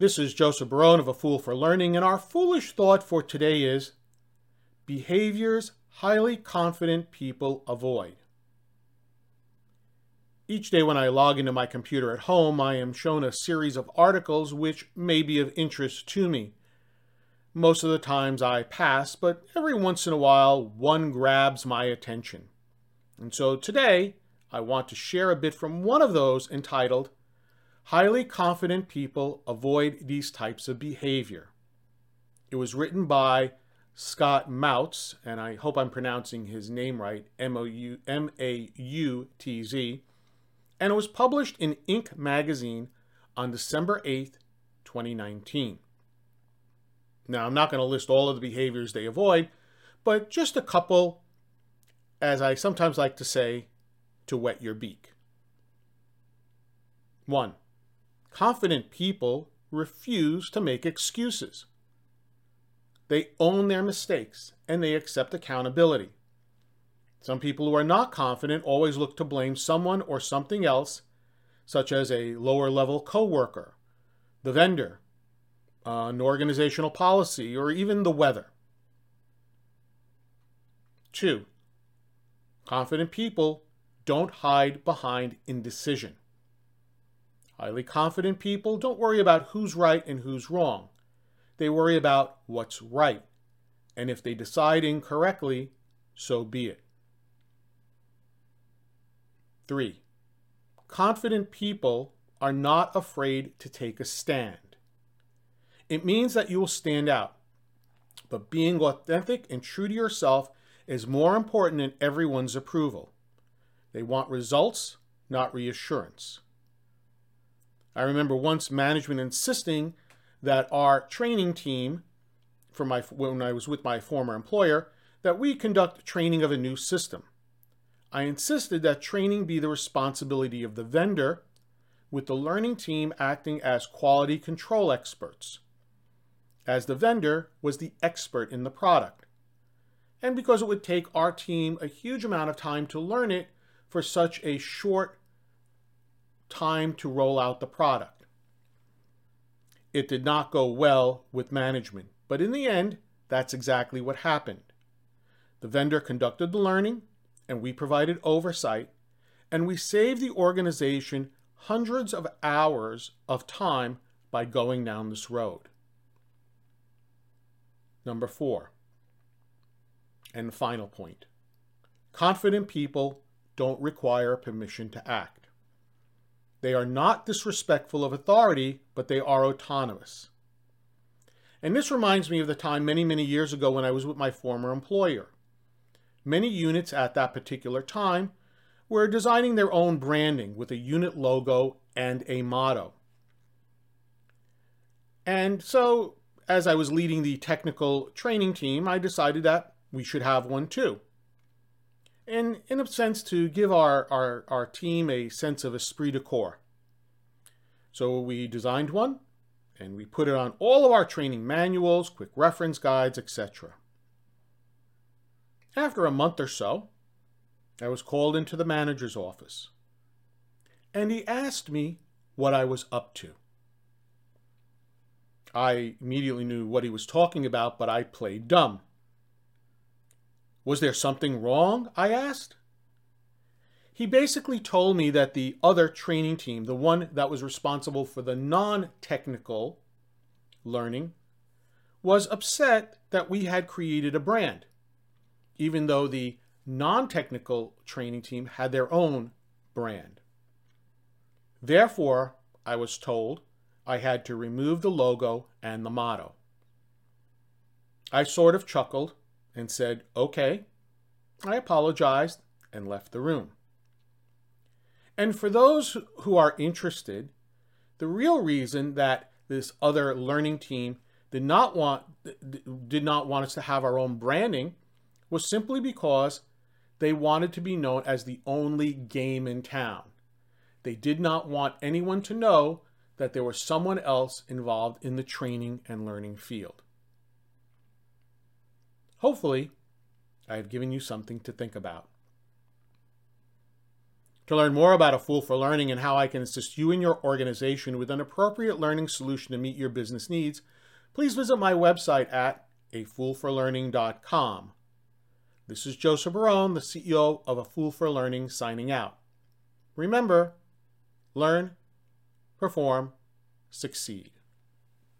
This is Joseph Barone of A Fool for Learning, and our foolish thought for today is behaviors highly confident people avoid. Each day when I log into my computer at home, I am shown a series of articles which may be of interest to me. Most of the times I pass, but every once in a while one grabs my attention. And so today I want to share a bit from one of those entitled Highly Confident People Avoid These Types of Behavior. It was written by Scott Mautz, and I hope I'm pronouncing his name right M A U T Z, and it was published in Inc. magazine on December 8th, 2019. Now, I'm not going to list all of the behaviors they avoid, but just a couple, as I sometimes like to say, to wet your beak. One, confident people refuse to make excuses. They own their mistakes and they accept accountability. Some people who are not confident always look to blame someone or something else, such as a lower level coworker, the vendor, uh, an organizational policy, or even the weather. Two, confident people don't hide behind indecision. Highly confident people don't worry about who's right and who's wrong. They worry about what's right. And if they decide incorrectly, so be it. Three, confident people are not afraid to take a stand. It means that you will stand out. But being authentic and true to yourself is more important than everyone's approval. They want results, not reassurance. I remember once management insisting that our training team, for my, when I was with my former employer, that we conduct training of a new system. I insisted that training be the responsibility of the vendor, with the learning team acting as quality control experts as the vendor was the expert in the product. And because it would take our team a huge amount of time to learn it for such a short time to roll out the product. It did not go well with management, but in the end, that's exactly what happened. The vendor conducted the learning, and we provided oversight, and we saved the organization hundreds of hours of time by going down this road. Number four, and final point confident people don't require permission to act. They are not disrespectful of authority, but they are autonomous. And this reminds me of the time many, many years ago when I was with my former employer. Many units at that particular time were designing their own branding with a unit logo and a motto. And so as I was leading the technical training team, I decided that we should have one too. And in a sense, to give our, our, our team a sense of esprit de corps. So we designed one and we put it on all of our training manuals, quick reference guides, etc. After a month or so, I was called into the manager's office. And he asked me what I was up to. I immediately knew what he was talking about, but I played dumb. Was there something wrong? I asked. He basically told me that the other training team, the one that was responsible for the non technical learning, was upset that we had created a brand, even though the non technical training team had their own brand. Therefore, I was told, I had to remove the logo and the motto. I sort of chuckled and said, okay. I apologized and left the room. And for those who are interested, the real reason that this other learning team did not want did not want us to have our own branding was simply because they wanted to be known as the only game in town. They did not want anyone to know that there was someone else involved in the training and learning field. Hopefully, I have given you something to think about. To learn more about A Fool for Learning and how I can assist you and your organization with an appropriate learning solution to meet your business needs, please visit my website at afoolforlearning.com. This is Joseph Barone, the CEO of A Fool for Learning, signing out. Remember, learn, perform, succeed.